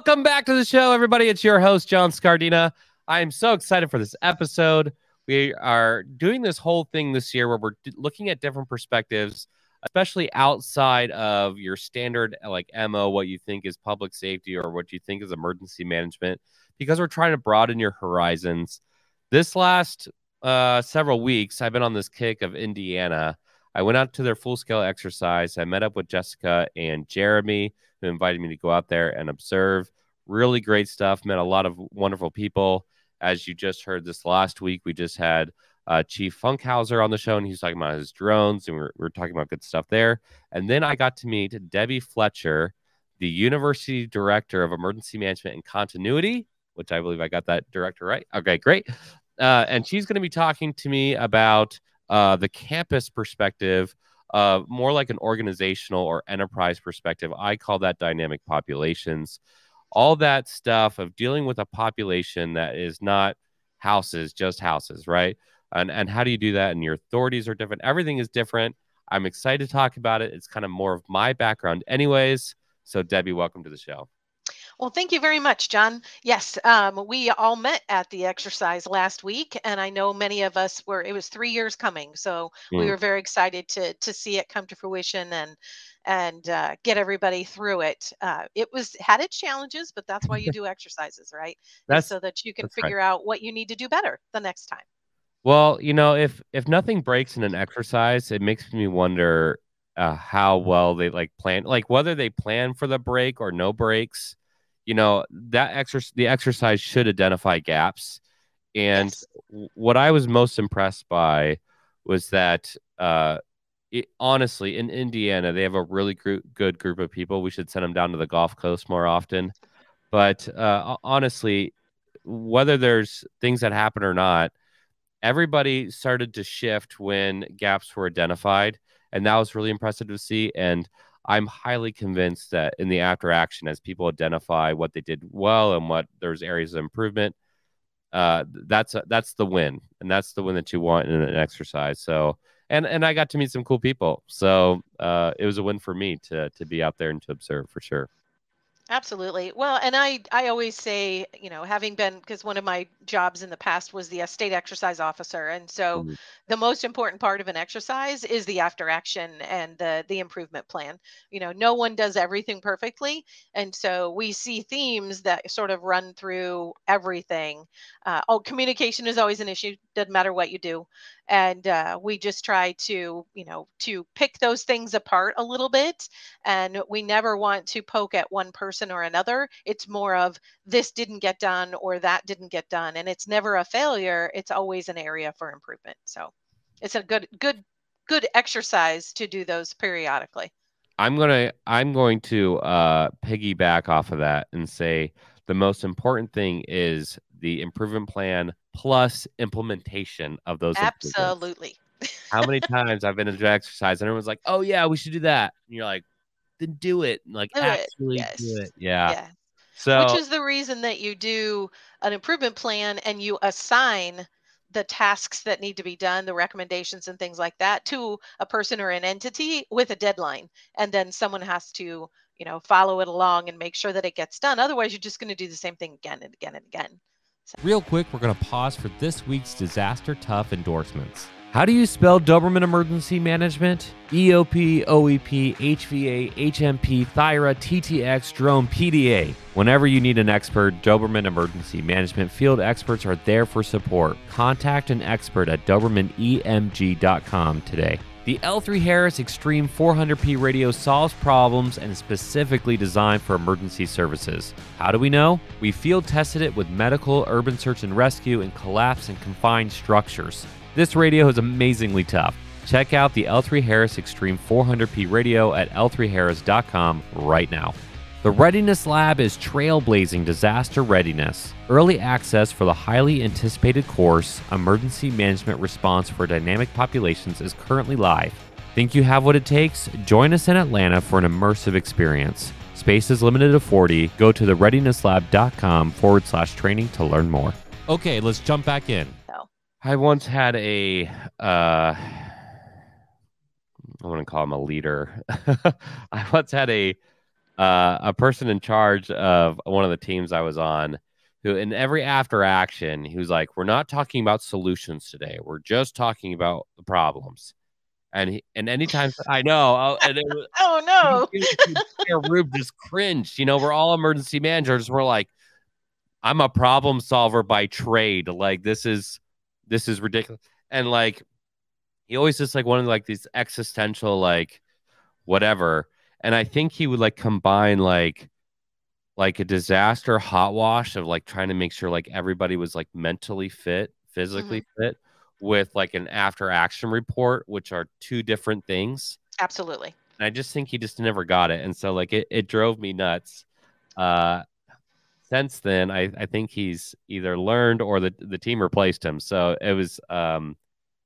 Welcome back to the show, everybody. It's your host, John Scardina. I am so excited for this episode. We are doing this whole thing this year where we're looking at different perspectives, especially outside of your standard like MO, what you think is public safety or what you think is emergency management, because we're trying to broaden your horizons. This last uh, several weeks, I've been on this kick of Indiana. I went out to their full scale exercise. I met up with Jessica and Jeremy who invited me to go out there and observe. Really great stuff. Met a lot of wonderful people. As you just heard this last week, we just had uh, Chief Funkhauser on the show, and he was talking about his drones, and we are we are talking about good stuff there. And then I got to meet Debbie Fletcher, the University Director of Emergency Management and Continuity, which I believe I got that director right. Okay, great. Uh, and she's going to be talking to me about uh, the campus perspective uh, more like an organizational or enterprise perspective. I call that dynamic populations. All that stuff of dealing with a population that is not houses, just houses, right? And and how do you do that? And your authorities are different. Everything is different. I'm excited to talk about it. It's kind of more of my background, anyways. So Debbie, welcome to the show. Well, thank you very much, John. Yes, um, we all met at the exercise last week, and I know many of us were. It was three years coming, so mm. we were very excited to to see it come to fruition and and uh, get everybody through it. Uh, it was had its challenges, but that's why you do exercises, right? That's so that you can figure right. out what you need to do better the next time. Well, you know, if if nothing breaks in an exercise, it makes me wonder uh, how well they like plan, like whether they plan for the break or no breaks you know that exercise the exercise should identify gaps. And yes. what i was most impressed by was that uh it, honestly in indiana they have a really gr- good group of people. We should send them down to the gulf coast more often. But uh, honestly whether there's things that happen or not everybody started to shift when gaps were identified. And that was really impressive to see. And I'm highly convinced that in the after action, as people identify what they did well and what there's areas of improvement, uh, that's a, that's the win, and that's the win that you want in an exercise. So, and and I got to meet some cool people, so uh, it was a win for me to to be out there and to observe for sure. Absolutely. Well, and I I always say, you know, having been because one of my jobs in the past was the state exercise officer, and so mm-hmm. the most important part of an exercise is the after action and the the improvement plan. You know, no one does everything perfectly, and so we see themes that sort of run through everything. Uh, oh, communication is always an issue. Doesn't matter what you do, and uh, we just try to you know to pick those things apart a little bit and we never want to poke at one person or another it's more of this didn't get done or that didn't get done and it's never a failure it's always an area for improvement so it's a good good good exercise to do those periodically i'm gonna i'm going to uh piggyback off of that and say the most important thing is the improvement plan plus implementation of those. Absolutely. How many times I've been in to exercise and everyone's like, "Oh yeah, we should do that," and you're like, "Then do it." like do actually it. Yes. do it. Yeah. yeah. So, which is the reason that you do an improvement plan and you assign the tasks that need to be done, the recommendations and things like that to a person or an entity with a deadline. And then someone has to, you know, follow it along and make sure that it gets done. Otherwise, you're just going to do the same thing again and again and again. Real quick, we're going to pause for this week's Disaster Tough endorsements. How do you spell Doberman Emergency Management? EOP, OEP, HVA, HMP, THIRA, TTX, Drone, PDA. Whenever you need an expert, Doberman Emergency Management field experts are there for support. Contact an expert at DobermanEMG.com today. The L3 Harris Extreme 400p radio solves problems and is specifically designed for emergency services. How do we know? We field tested it with medical, urban search and rescue, and collapse and confined structures. This radio is amazingly tough. Check out the L3 Harris Extreme 400p radio at l3harris.com right now. The Readiness Lab is trailblazing disaster readiness. Early access for the highly anticipated course, Emergency Management Response for Dynamic Populations, is currently live. Think you have what it takes? Join us in Atlanta for an immersive experience. Space is limited to 40. Go to thereadinesslab.com forward slash training to learn more. Okay, let's jump back in. I once had a, uh, I want to call him a leader. I once had a uh, a person in charge of one of the teams I was on who in every after action he was like we're not talking about solutions today we're just talking about the problems and he, and anytime I know, oh, and it was, oh no, Rube just cringed. You know, we're all emergency managers. We're like, I'm a problem solver by trade. Like this is this is ridiculous. And like he always just like one of like these existential like whatever. And I think he would like combine like like a disaster hot wash of like trying to make sure like everybody was like mentally fit, physically mm-hmm. fit with like an after action report, which are two different things. Absolutely. And I just think he just never got it. And so like it, it drove me nuts. Uh since then I, I think he's either learned or the, the team replaced him. So it was um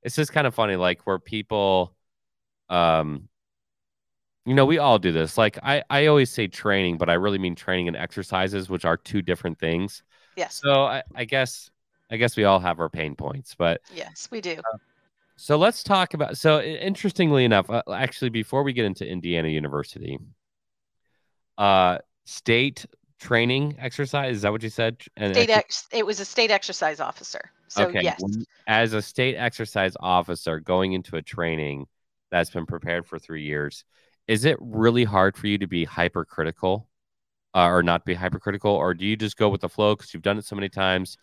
it's just kind of funny, like where people um you know, we all do this. Like I, I always say training, but I really mean training and exercises, which are two different things. Yes. So I, I guess I guess we all have our pain points, but yes, we do. Uh, so let's talk about. So interestingly enough, uh, actually, before we get into Indiana University, uh, state training exercise is that what you said? state ex- it was a state exercise officer. So okay. yes, as a state exercise officer going into a training that's been prepared for three years, is it really hard for you to be hypercritical? Uh, or not be hypercritical, or do you just go with the flow because you've done it so many times?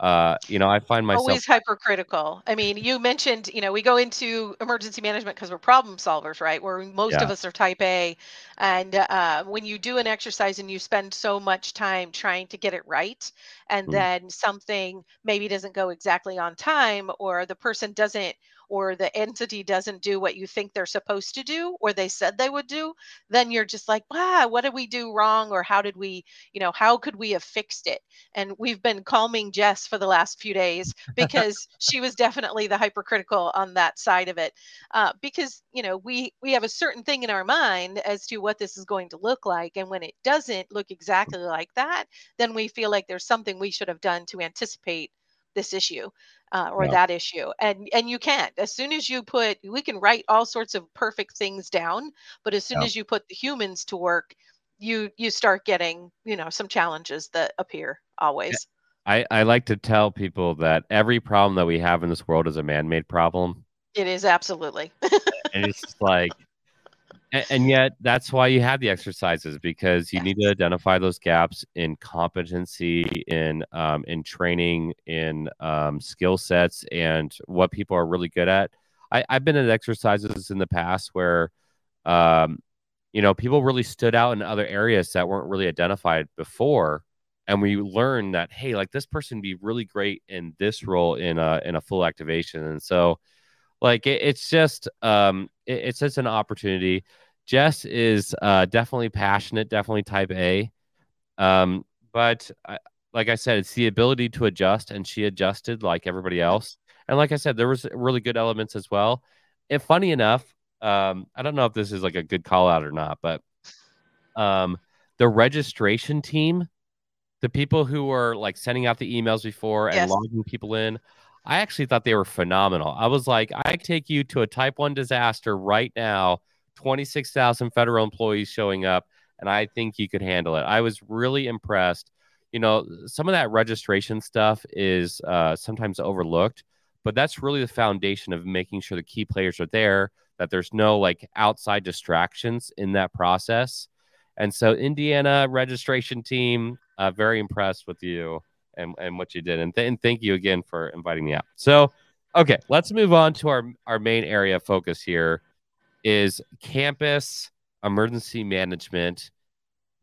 uh, you know, I find myself always hypercritical. I mean, you mentioned, you know, we go into emergency management because we're problem solvers, right? Where most yeah. of us are type A. And uh, when you do an exercise and you spend so much time trying to get it right, and mm. then something maybe doesn't go exactly on time, or the person doesn't or the entity doesn't do what you think they're supposed to do or they said they would do, then you're just like, wow, what did we do wrong? Or how did we, you know, how could we have fixed it? And we've been calming Jess for the last few days because she was definitely the hypercritical on that side of it. Uh, because, you know, we we have a certain thing in our mind as to what this is going to look like. And when it doesn't look exactly like that, then we feel like there's something we should have done to anticipate this issue uh, or that issue and and you can't as soon as you put we can write all sorts of perfect things down but as soon as you put the humans to work you you start getting you know some challenges that appear always. I, I like to tell people that every problem that we have in this world is a man-made problem. It is absolutely. And it's like and, and, yet that's why you have the exercises because you need to identify those gaps in competency in um, in training in um, skill sets and what people are really good at. I, i've been at exercises in the past where um, you know people really stood out in other areas that weren't really identified before and we learn that hey like this person be really great in this role in a in a full activation. And so like it, it's just um it, it's just an opportunity. Jess is uh definitely passionate definitely type a. Um but I, like i said it's the ability to adjust and she adjusted like everybody else. And like i said there was really good elements as well. And funny enough um i don't know if this is like a good call out or not but um the registration team the people who were like sending out the emails before and yes. logging people in I actually thought they were phenomenal. I was like, I take you to a type one disaster right now, 26,000 federal employees showing up, and I think you could handle it. I was really impressed. You know, some of that registration stuff is uh, sometimes overlooked, but that's really the foundation of making sure the key players are there, that there's no like outside distractions in that process. And so, Indiana registration team, uh, very impressed with you and, and what you did. And, th- and thank you again for inviting me out. So, okay, let's move on to our, our main area of focus here is campus emergency management.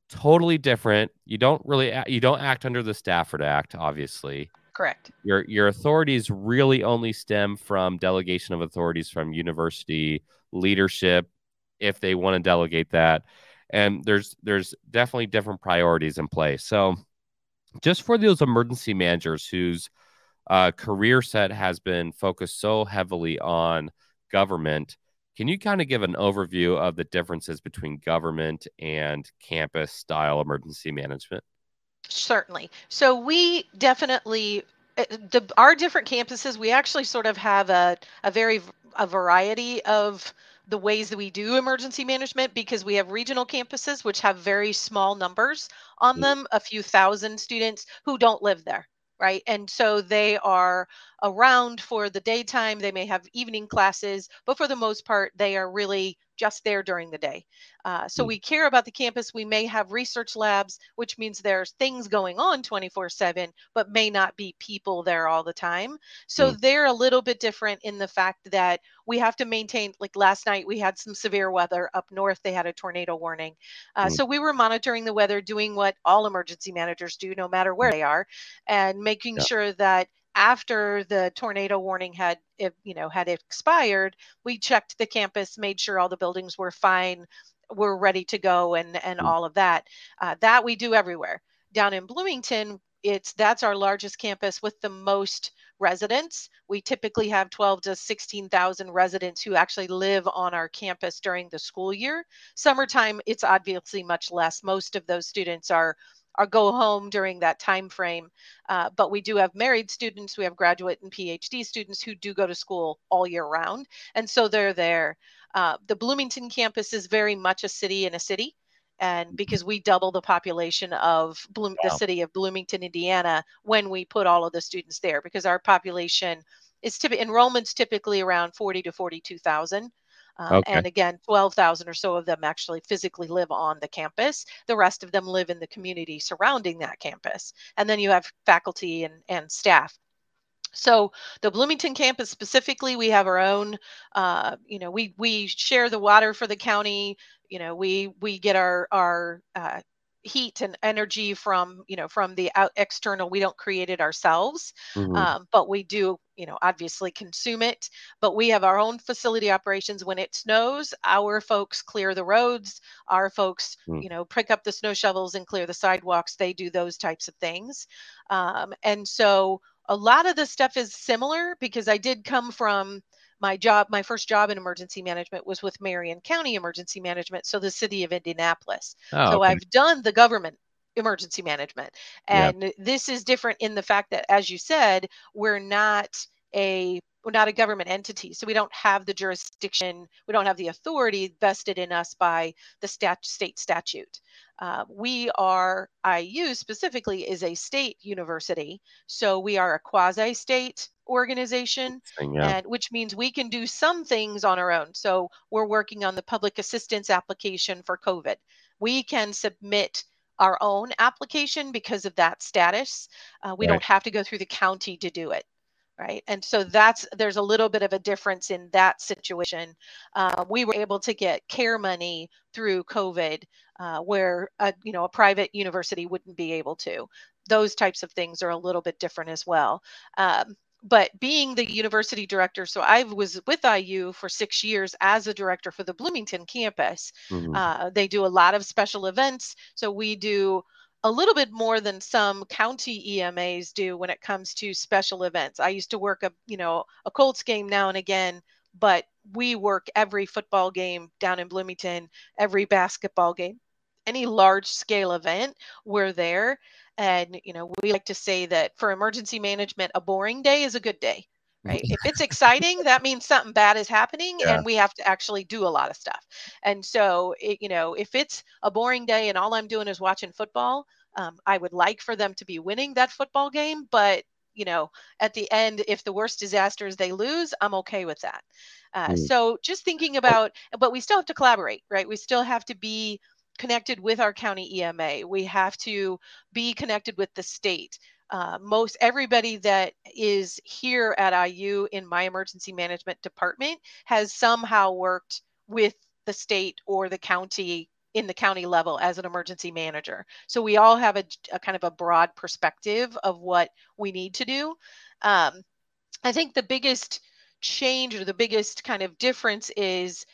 Totally different. You don't really you don't act under the Stafford Act, obviously. Correct. Your your authorities really only stem from delegation of authorities from university leadership, if they want to delegate that. And there's there's definitely different priorities in place. So just for those emergency managers whose uh, career set has been focused so heavily on government, can you kind of give an overview of the differences between government and campus style emergency management? Certainly. So we definitely uh, the our different campuses we actually sort of have a, a very a variety of the ways that we do emergency management because we have regional campuses which have very small numbers on Mm. them, a few thousand students who don't live there, right? And so they are around for the daytime. They may have evening classes, but for the most part, they are really just there during the day. Uh, so Mm. we care about the campus. We may have research labs, which means there's things going on 24 7, but may not be people there all the time. So Mm. they're a little bit different in the fact that we have to maintain, like last night, we had some severe weather up north. They had a tornado warning. Uh, Mm. So we were monitoring the weather, doing what all emergency managers do, no matter where they are, and making Yeah. sure that after the tornado warning had you know had expired we checked the campus made sure all the buildings were fine were ready to go and and Mm. all of that. Uh, that we do everywhere. Down in bloomington it's that's our largest campus with the most residents. We typically have 12 to 16,000 residents who actually live on our campus during the school year. Summertime it's obviously much less. Most of those students are are go home during that time frame. Uh, but we do have married students we have graduate and phd students who do go to school all year round and so they're there. Uh, the bloomington campus is very much a city in a city and because we double the population of Bloom, the city of bloomington indiana when we put all of the students there because our population is typically enrollments typically around 40 to 42000 uh, Okay. and again 12000 or so of them actually physically live on the campus. The rest of them live in the community surrounding that campus. And then you have faculty and, and staff. So the bloomington campus specifically we have our own uh, you know we we share the water for the county. You know we we get our our uh, heat and energy from you know from the out external we don't create it ourselves Mhm. um, but we do you know obviously consume it but we have our own facility operations when it snows our folks clear the roads our folks Mm. you know pick up the snow shovels and clear the sidewalks they do those types of things um, and so a lot of the stuff is similar because i did come from my job my first job in emergency management was with marion county emergency management so the city of indianapolis Oh, so okay. I've done the government emergency management. And this is different in the fact that, as you said, we're not a we're not a government entity. So we don't have the jurisdiction, we don't have the authority vested in us by the stat, state statute. Uh, we are, IU specifically, is a state university. So we are a quasi state organization yeah. and which means we can do some things on our own. So we're working on the public assistance application for COVID. We can submit our own application because of that status. Uh, we Right. don't have to go through the county to do it. Right. And so that's there's a little bit of a difference in that situation. Uh, we were able to get care money through COVID, uh, where a, you know a private university wouldn't be able to. Those types of things are a little bit different as well. Um, but being the university director, so I was with IU for six years as a director for the Bloomington campus. Mhm. Uh, they do a lot of special events. So we do a little bit more than some county EMAs do when it comes to special events. I used to work a, you know, a Colts game now and again, but we work every football game down in Bloomington, every basketball game, any large scale event, we're there. And, you know, we like to say that for emergency management, a boring day is a good day right? if it's exciting, that means something bad is happening Yeah. and we have to actually do a lot of stuff. And so, it, you know, if it's a boring day and all I'm doing is watching football, um, I would like for them to be winning that football game. But, you know, at the end, if the worst disaster is they lose, I'm okay with that. Uh, Mm. So just thinking about, but we still have to collaborate, right? We still have to be connected with our county EMA. We have to be connected with the state uh, most everybody that is here at IU in my emergency management department has somehow worked with the state or the county in the county level as an emergency manager. So we all have a, a kind of a broad perspective of what we need to do. Um, I think the biggest change or the biggest kind of difference is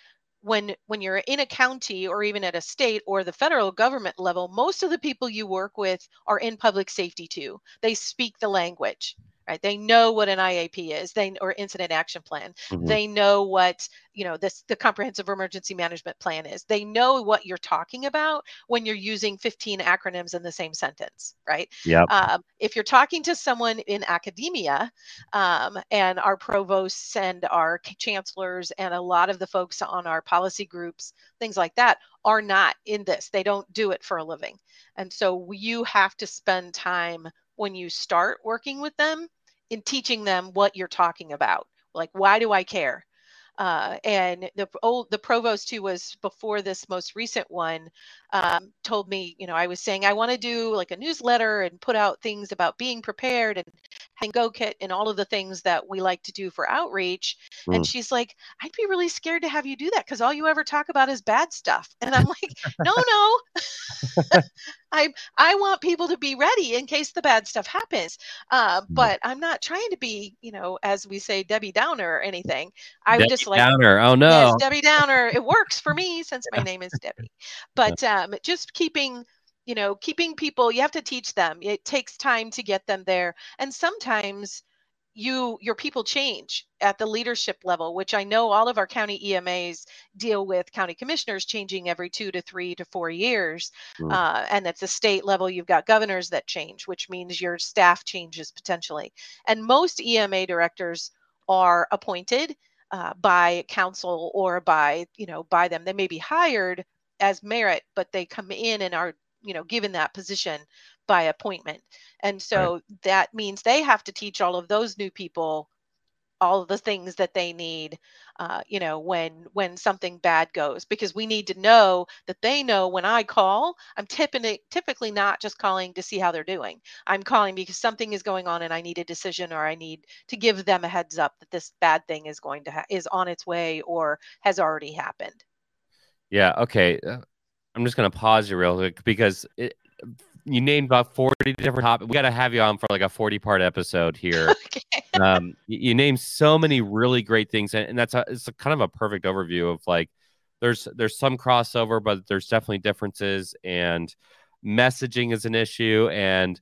when when you're in a county or even at a state or the federal government level most of the people you work with are in public safety too. They speak the language right? They know what an iap is. They or incident action plan. Mm-hmm. they know what you know this the comprehensive emergency management plan is. They know what you're talking about when you're using 15 acronyms in the same sentence right? Yeah um, if you're talking to someone in academia um, and our provosts and our chancellors and a lot of the folks on our policy groups things like that are not in this. They don't do it for a living. And so you have to spend time when you start working with them in teaching them what you're talking about. Like why do i care? Uh, and the old the provost who was before this most recent one um, told me you know i was saying i want to do like a newsletter and put out things about being prepared and having go kit and all of the things that we like to do for outreach mm. and she's like i'd be really scared to have you do that because all you ever talk about is bad stuff and i'm like no no I I want people to be ready in case the bad stuff happens. Uh, mm. but I'm not trying to be, you know, as we say, Debbie Downer or anything. I would just like Downer. Oh no, yes, Debbie Downer. It works for me since my name is Debbie. But um, just keeping you know keeping people you have to teach them it takes time to get them there and sometimes you your people change at the leadership level which i know all of our county emas deal with county commissioners changing every two to three to four years mm. uh, and at the state level you've got governors that change which means your staff changes potentially and most ema directors are appointed uh, by council or by you know by them they may be hired as merit but they come in and are you know given that position by appointment. And so right. that means they have to teach all of those new people all of the things that they need uh, you know when when something bad goes because we need to know that they know when i call i'm typically typically not just calling to see how they're doing i'm calling because something is going on and i need a decision or i need to give them a heads up that this bad thing is going to ha- is on its way or has already happened yeah okay uh, i'm just going to pause you real quick because it, you named about 40 different topics. We got to have you on for like a 40 part episode here. okay. um, you, you named so many really great things, and, and that's a, it's a kind of a perfect overview of like there's there's some crossover, but there's definitely differences, and messaging is an issue, and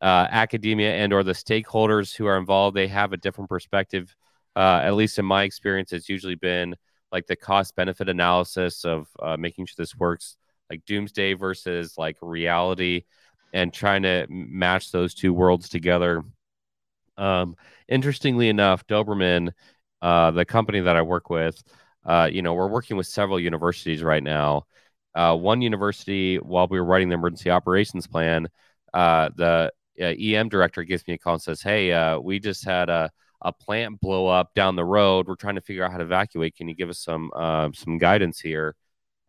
uh, academia and or the stakeholders who are involved they have a different perspective. Uh, at least in my experience, it's usually been like the cost benefit analysis of uh, making sure this works like doomsday versus like reality and trying to match those two worlds together. Um, interestingly enough, Doberman, uh, the company that I work with, uh, you know, we're working with several universities right now. Uh, one university, while we were writing the emergency operations plan, uh, the uh, EM director gives me a call and says, "Hey, uh, we just had a a plant blow up down the road. We're trying to figure out how to evacuate. Can you give us some some guidance here?"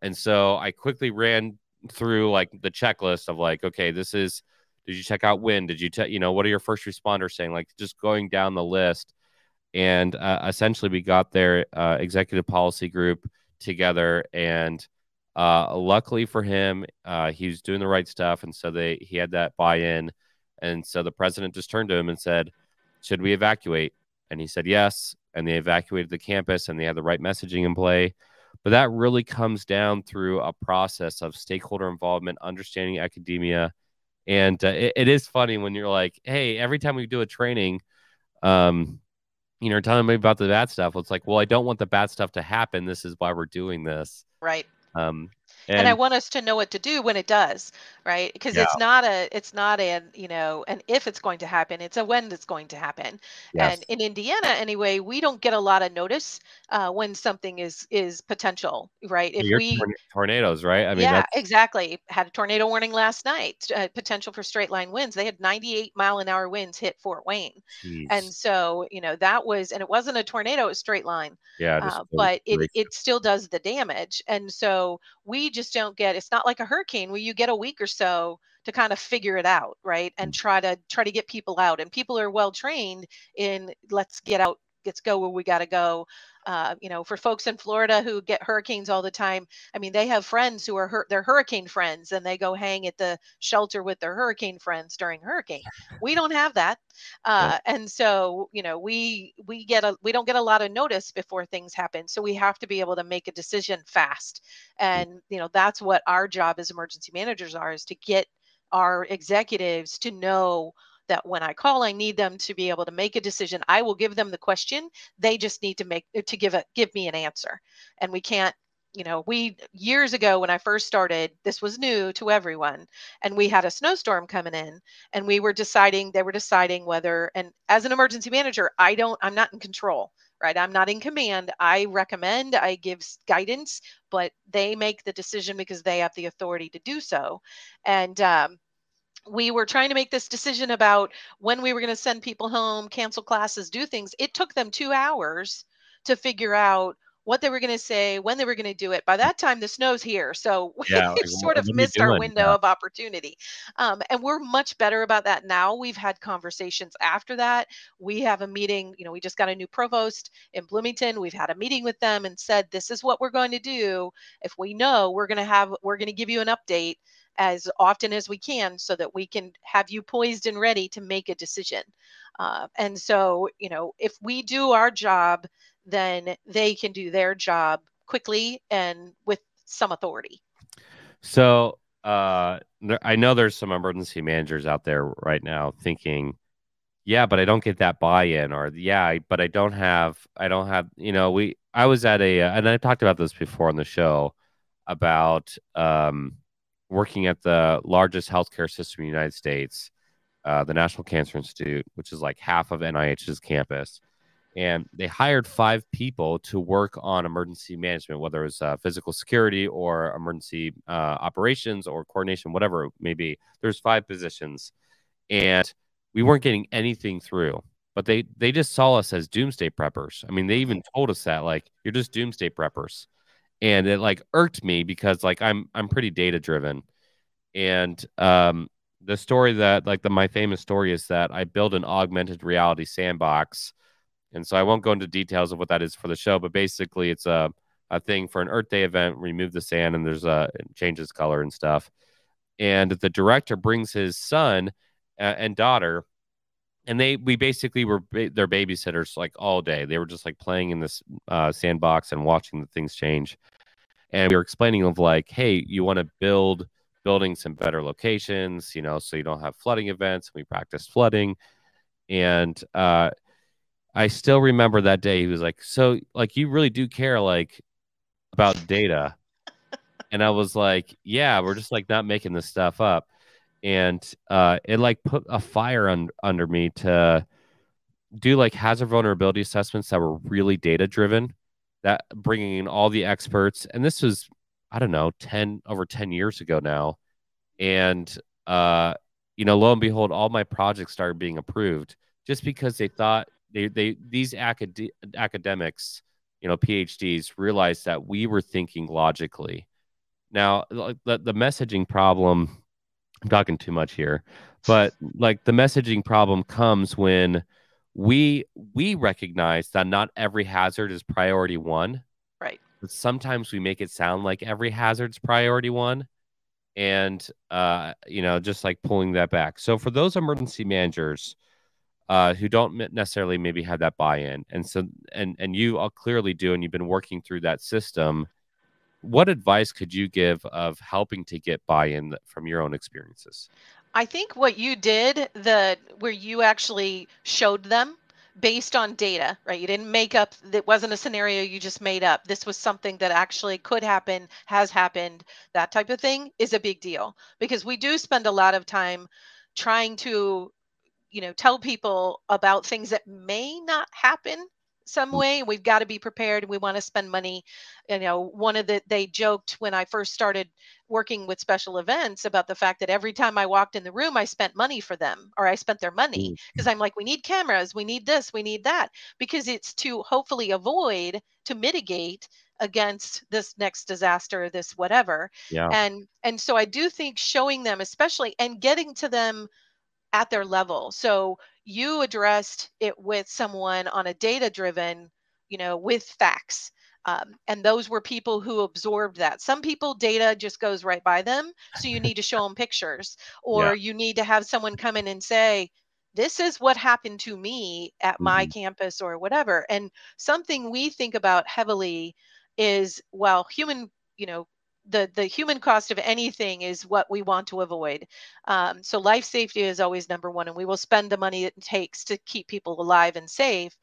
And so I quickly ran through like the checklist of like, okay, this is did you check out wind? Did you te- you know what are your first responders saying? Like just going down the list, and uh, essentially we got their uh, executive policy group together, and uh, luckily for him, uh, he was doing the right stuff, and so they he had that buy-in, and so the president just turned to him and said, "Should we evacuate?" And he said yes, and they evacuated the campus, and they had the right messaging in play. But that really comes down through a process of stakeholder involvement, understanding academia. And uh, it, it is funny when you're like, hey, every time we do a training, um, you know, telling me about the bad stuff. It's like, well, I don't want the bad stuff to happen. This is why we're doing this. Right. Um, and, and, I want us to know what to do when it does, right? Because yeah. it's not a it's not a you know an if it's going to happen, it's a when it's going to happen. Yes. And in Indiana, anyway, we don't get a lot of notice uh, when something is is potential, right? If we tornadoes, right? I mean, yeah, that's... exactly. Had a tornado warning last night. Uh, potential for straight line winds. They had 98 mile an hour winds hit Fort Wayne, Jeez. and so you know that was and it wasn't a tornado; it was straight line. Yeah, uh, but it it still does the damage, and so we just don't get it's not like a hurricane where you get a week or so to kind of figure it out right and mm. try to try to get people out and people are well trained in let's get out let's go where we got to go uh, you know, for folks in Florida who get hurricanes all the time, I mean, they have friends who are hurt, they're hurricane friends, and they go hang at the shelter with their hurricane friends during hurricane. We don't have that, uh, yeah. and so you know, we we get a we don't get a lot of notice before things happen, so we have to be able to make a decision fast, mm. and you know, that's what our job as emergency managers are is to get our executives to know that when I call, I need them to be able to make a decision. I will give them the question. They just need to make to give a give me an answer. And we can't you know, we years ago when I first started, this was new to everyone, and we had a snowstorm coming in, and we were deciding, they were deciding whether, and as an emergency manager, I don't, I'm not in control, right? I'm not in command. I recommend, I give guidance, but they make the decision because they have the authority to do so. And, um, we were trying to make this decision about when we were going to send people home, cancel classes, do things. It took them two hours to figure out what they were going to say, when they were going to do it. By that time, the snow's here. So we yeah, sort of missed our window yeah. of opportunity. Um, and we're much better about that now. We've had conversations after that. We have a meeting, you know, we just got a new provost in Bloomington. We've had a meeting with them and said, this is what we're going to do. If we know, we're going to have, we're going to give you an update as often as we can so that we can have you poised and ready to make a decision. Uh, and so, you know, if we do our job, then they can do their job quickly and with some authority. So, uh, I know there's some emergency managers out there right now thinking, yeah, but I don't get that buy-in, or yeah, but I don't have, I don't have, you know, we, I was at a, and I talked about this before on the show about um, working at the largest healthcare system in the United States, uh, the National Cancer Institute, which is like half of NIH's campus and they hired five people to work on emergency management, whether it was uh, physical security or emergency uh, operations or coordination, whatever it may be. There's five positions, and we weren't getting anything through. But they they just saw us as doomsday preppers. I mean, they even told us that like you're just doomsday preppers, and it like irked me because like I'm I'm pretty data driven, and um, the story that like the my famous story is that I built an augmented reality sandbox and so I won't go into details of what that is for the show, but basically it's a, a thing for an Earth Day event, remove the sand and there's a it changes color and stuff. And the director brings his son uh, and daughter and they we basically were ba- their babysitters like all day. They were just like playing in this uh, sandbox and watching the things change. And we were explaining of like, hey, you want to build building some better locations, you know, so you don't have flooding events. We practiced flooding, and uh, I still remember that day. He was like, "So, like, you really do care, like, about data?" and I was like, "Yeah, we're just like not making this stuff up." And uh, it like put a fire on under me to do like hazard vulnerability assessments that were really data driven, that bringing in all the experts. And this was, I don't know, ten over ten years ago now, and uh, you know, lo and behold, all my projects started being approved just because they thought they they these acad- academics, you know, PhDs realized that we were thinking logically. Now, the, the messaging problem, I'm talking too much here, but like the messaging problem comes when we we recognize that not every hazard is priority one. Right. But sometimes we make it sound like every hazard's priority one and uh, you know just like pulling that back so for those emergency managers uh, who don't necessarily maybe have that buy-in and so and and you all clearly do and you've been working through that system what advice could you give of helping to get buy-in from your own experiences i think what you did the where you actually showed them based on data right? You didn't make up it wasn't a scenario you just made up. This was something that actually could happen has happened that type of thing is a big deal. Because we do spend a lot of time trying to you know tell people about things that may not happen some mm. way we've got to be prepared we want to spend money you know one of the they joked when i first started working with special events about the fact that every time i walked in the room i spent money for them or i spent their money because mm. i'm like we need cameras we need this we need that because it's to hopefully avoid to mitigate against this next disaster this whatever yeah. and and so i do think showing them especially and getting to them at their level. So you addressed it with someone on a data driven, you know, with facts. Um, and those were people who absorbed that. Some people, data just goes right by them. So you need to show them pictures, or yeah. you need to have someone come in and say, this is what happened to me at my mm-hmm. campus or whatever. And something we think about heavily is well, human, you know, the the human cost of anything is what we want to avoid. Um, so life safety is always number one, and we will spend the money it takes to keep people alive and safe.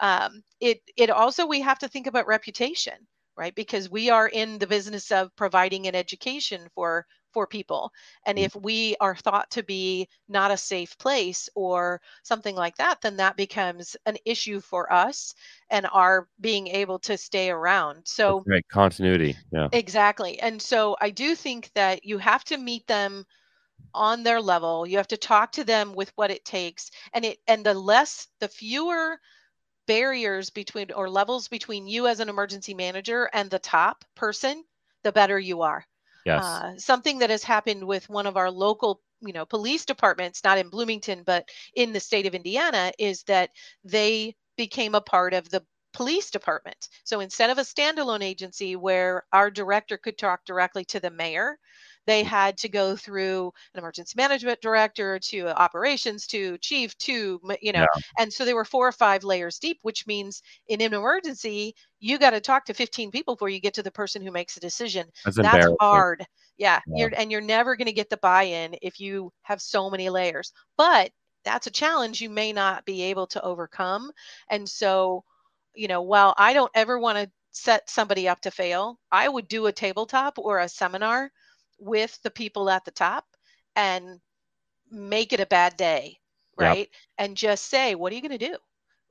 Um, it it also we have to think about reputation, right? Because we are in the business of providing an education for for people. And mm. if we are thought to be not a safe place or something like that, then that becomes an issue for us and our being able to stay around. So, right, continuity. Yeah. Exactly. And so I do think that you have to meet them on their level. You have to talk to them with what it takes. And it and the less the fewer barriers between or levels between you as an emergency manager and the top person, the better you are. Yes. Uh, something that has happened with one of our local you know police departments not in bloomington but in the state of indiana is that they became a part of the police department so instead of a standalone agency where our director could talk directly to the mayor they had to go through an emergency management director to operations to chief to you know yeah. and so they were four or five layers deep which means in an emergency you got to talk to 15 people before you get to the person who makes a decision. That's, that's hard. Yeah, yeah. You're, and you're never going to get the buy-in if you have so many layers. But that's a challenge you may not be able to overcome. And so you know while i don't ever want to set somebody up to fail i would do a tabletop or a seminar with the people at the top and make it a bad day right? Yep. and just say what are you going to do?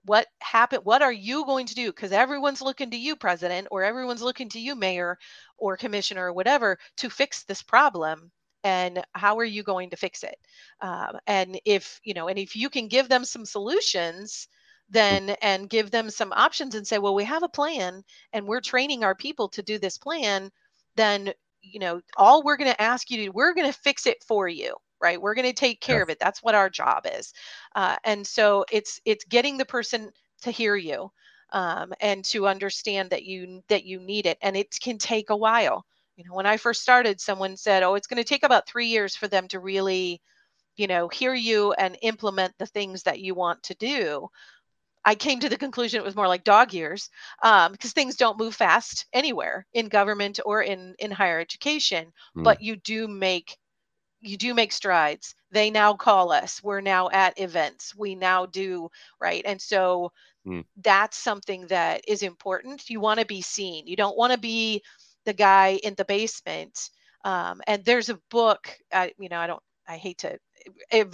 What happened? What are you going to do? Because everyone's looking to you president or everyone's looking to you mayor or commissioner or whatever to fix this problem and how are you going to fix it? Um, and if you know and if you can give them some solutions mm. then and give them some options and say well we have a plan and we're training our people to do this plan then you know, all we're going to ask you to, we're going to fix it for you right? We're going to take care of it. That's what our job is. Uh, and so it's it's getting the person to hear you um, and to understand that you that you need it. And it can take a while. You know when i first started someone said oh it's going to take about three years for them to really you know hear you and implement the things that you want to do I came to the conclusion it was more like dog years um, because things don't move fast anywhere in government or in in higher education. Mm. But you do make you do make strides. They now call us. We're now at events. We now do right, and so mm. that's something that is important. You want to be seen. You don't want to be the guy in the basement. Um, and there's a book. I, you know, I don't. I hate to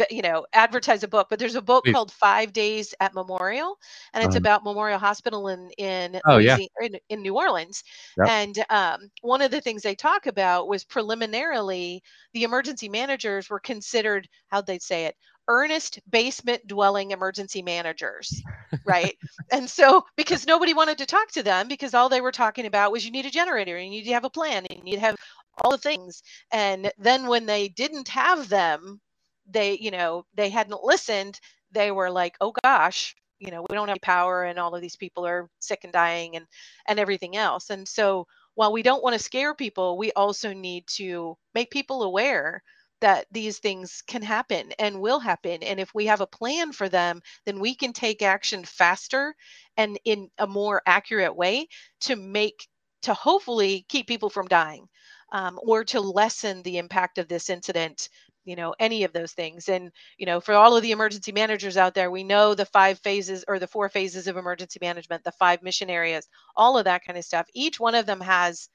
you know advertise a book but there's a book Please. called five days at memorial and it's um, about memorial hospital in in oh, yeah. in, in new orleans yep. and um, one of the things they talk about was preliminarily the emergency managers were considered how'd they say it earnest basement dwelling emergency managers right and so because nobody wanted to talk to them because all they were talking about was you need a generator and you need to have a plan and you need to have all the things. And then when they didn't have them they you know they hadn't listened they were like oh gosh you know we don't have power and all of these people are sick and dying and and everything else. And so while we don't want to scare people we also need to make people aware that these things can happen and will happen. And if we have a plan for them then we can take action faster and in a more accurate way to make to hopefully keep people from dying um, or to lessen the impact of this incident you know any of those things. And you know for all of the emergency managers out there we know the five phases or the four phases of emergency management the five mission areas all of that kind of stuff. Each one of them has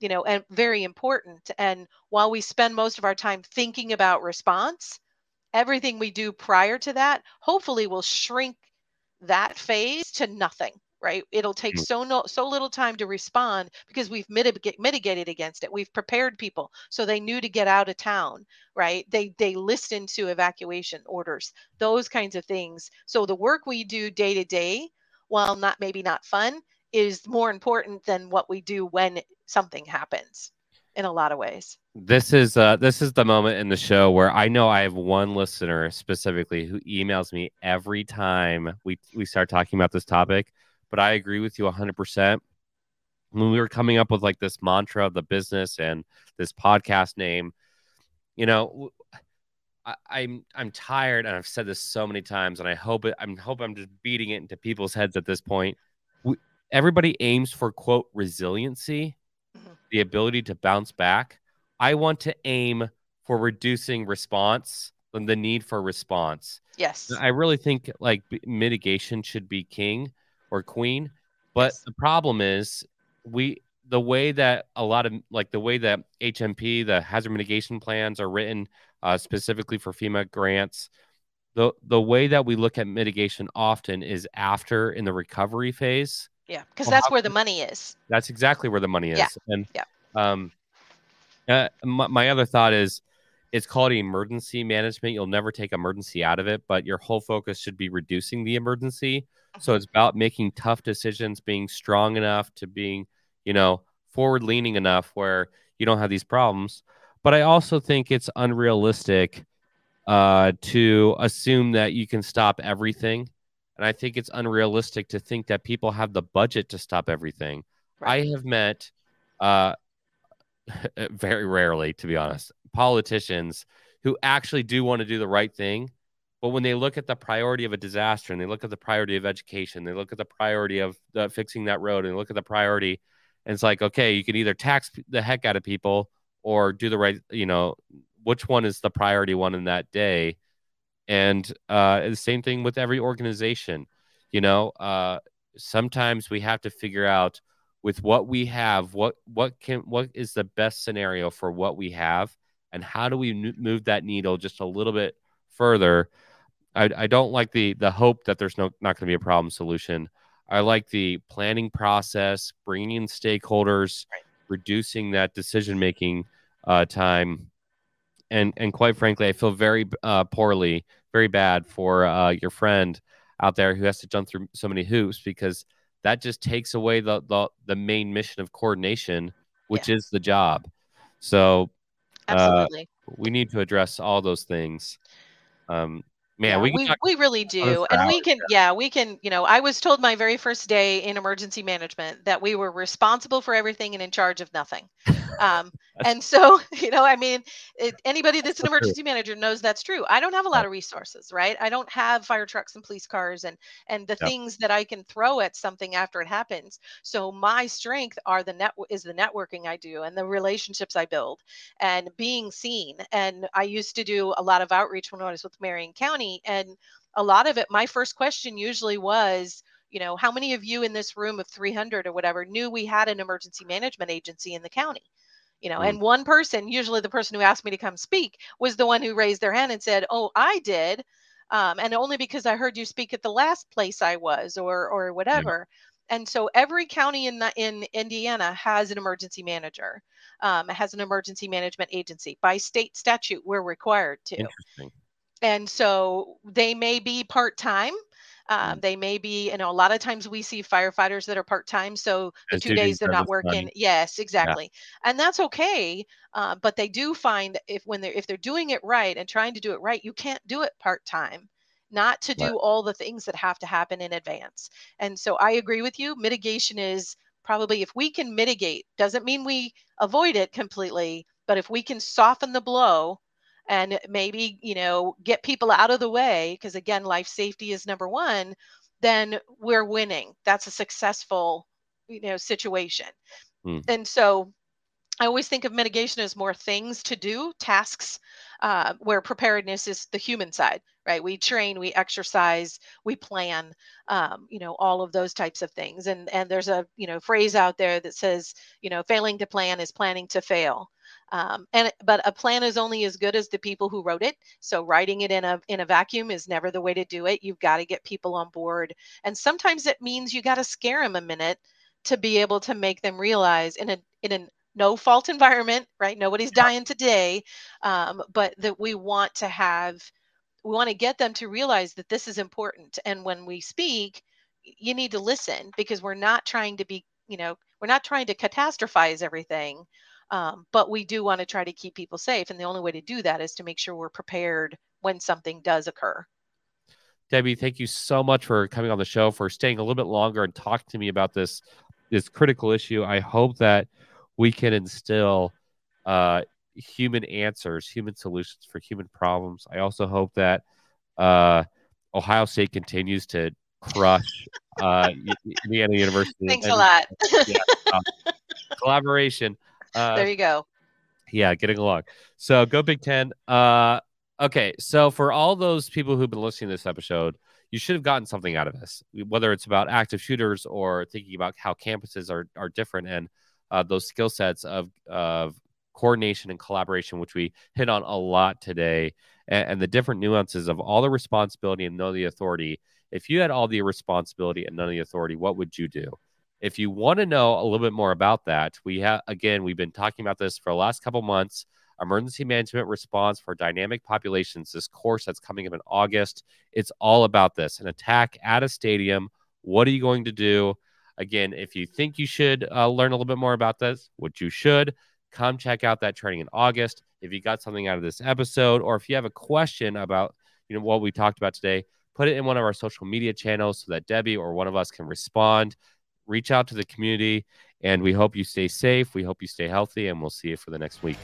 you know and very important. And while we spend most of our time thinking about response everything we do prior to that hopefully will shrink that phase to nothing right? It'll take mm. so no so little time to respond because we've mitig- mitigated against it. We've prepared people so they knew to get out of town right? They they listened to evacuation orders those kinds of things. So the work we do day to day while not maybe not fun is more important than what we do when something happens in a lot of ways. This is uh this is the moment in the show where i know i have one listener specifically who emails me every time we we start talking about this topic but I agree with you 100%. When we were coming up with like this mantra of the business and this podcast name, you know, I, am I'm, I'm tired, and I've said this so many times, and I hope it. I'm hope I'm just beating it into people's heads at this point. We, everybody aims for quote resiliency, mm-hmm. the ability to bounce back. I want to aim for reducing response and the need for response. Yes. I really think like mitigation should be king or queen, but Yes. the problem is we the way that a lot of like the way that HMP, the hazard mitigation plans are written uh, specifically for FEMA grants, the the way that we look at mitigation often is after in the recovery phase. Yeah, because Well, that's how where the money is. That's exactly where the money is. Yeah, And yeah. um, uh, my, my other thought is it's called emergency management. You'll never take emergency out of it, but your whole focus should be reducing the emergency. So it's about making tough decisions, being strong enough to being, you know, forward leaning enough where you don't have these problems. But I also think it's unrealistic uh, to assume that you can stop everything. And I think it's unrealistic to think that people have the budget to stop everything. Right. I have met, uh, very rarely, to be honest, politicians who actually do want to do the right thing. But when they look at the priority of a disaster and they look at the priority of education, they look at the priority of uh, fixing that road and look at the priority, and it's like, okay, you can either tax the heck out of people or do the right, you know, which one is the priority one in that day? And uh, the same thing with every organization. You know, uh, sometimes we have to figure out with what we have, what what can what is the best scenario for what we have, and how do we move that needle just a little bit further? I, I don't like the the hope that there's no not going to be a problem solution. I like the planning process, bringing in stakeholders, Right. reducing that decision making uh, time, and and quite frankly, I feel very uh, poorly, very bad for uh, your friend out there who has to jump through so many hoops because that just takes away the the, the main mission of coordination, which is the job. So uh, Absolutely. we need to address all those things. Um, man, yeah, we we, we really do. And we can, yeah, we can, you know, I was told my very first day in emergency management that we were responsible for everything and in charge of nothing. Um, and so, you know, I mean, it, anybody that's an emergency manager knows that's true. I don't have a lot of resources, right? I don't have fire trucks and police cars and and the Yep. things that I can throw at something after it happens. So my strength are the net is the networking I do and the relationships I build and being seen. And I used to do a lot of outreach when I was with Marion County and a lot of it my first question usually was you know how many of you in this room of 300 or whatever knew we had an emergency management agency in the county you know Mm. and one person usually the person who asked me to come speak was the one who raised their hand and said oh i did um, and only because i heard you speak at the last place i was or or whatever and so every county in the, in indiana has an emergency manager um, has an emergency management agency by state statute we're required to Interesting. And so they may be part-time um, Mm. they may be you know a lot of times we see firefighters that are part-time so the two days they're not working money. yes exactly and that's okay uh, but they do find if when they're if they're doing it right and trying to do it right you can't do it part-time not to do Right. all the things that have to happen in advance and so i agree with you mitigation is probably if we can mitigate doesn't mean we avoid it completely but if we can soften the blow and maybe you know get people out of the way because again life safety is number one then we're winning. That's a successful you know situation. Hmm. and so i always think of mitigation as more things to do tasks uh, where preparedness is the human side right? We train we exercise we plan um, you know all of those types of things. And and there's a you know phrase out there that says you know failing to plan is planning to fail um, and but a plan is only as good as the people who wrote it. So writing it in a in a vacuum is never the way to do it. You've got to get people on board. And sometimes it means you got to scare them a minute to be able to make them realize in a in a no fault environment right? Nobody's dying today. Um, but that we want to have we want to get them to realize that this is important. And when we speak you need to listen because we're not trying to be you know we're not trying to catastrophize everything um, but we do want to try to keep people safe and the only way to do that is to make sure we're prepared when something does occur Debbie, thank you so much for coming on the show, for staying a little bit longer and talking to me about this this critical issue. I hope that we can instill uh, human answers, human solutions for human problems. I also hope that uh, Ohio State continues to crush uh, Indiana University. thanks a and lot collaboration. Uh, there you go. Yeah, getting along. So go Big Ten. Uh, okay, so for all those people who've been listening to this episode, you should have gotten something out of this, whether it's about active shooters or thinking about how campuses are are different and uh, those skill sets of of coordination and collaboration, which we hit on a lot today, and, and the different nuances of all the responsibility and none of the authority. If you had all the responsibility and none of the authority, what would you do? If you want to know a little bit more about that, we have again, we've been talking about this for the last couple months. Emergency management response for dynamic populations, this course that's coming up in August. It's all about this an attack at a stadium. What are you going to do? Again, if you think you should uh, learn a little bit more about this, which you should, come check out that training in August. If you got something out of this episode, or if you have a question about you know what we talked about today, put it in one of our social media channels so that Debbie or one of us can respond reach out to the community. And we hope you stay safe. We hope you stay healthy, and we'll see you for the next week.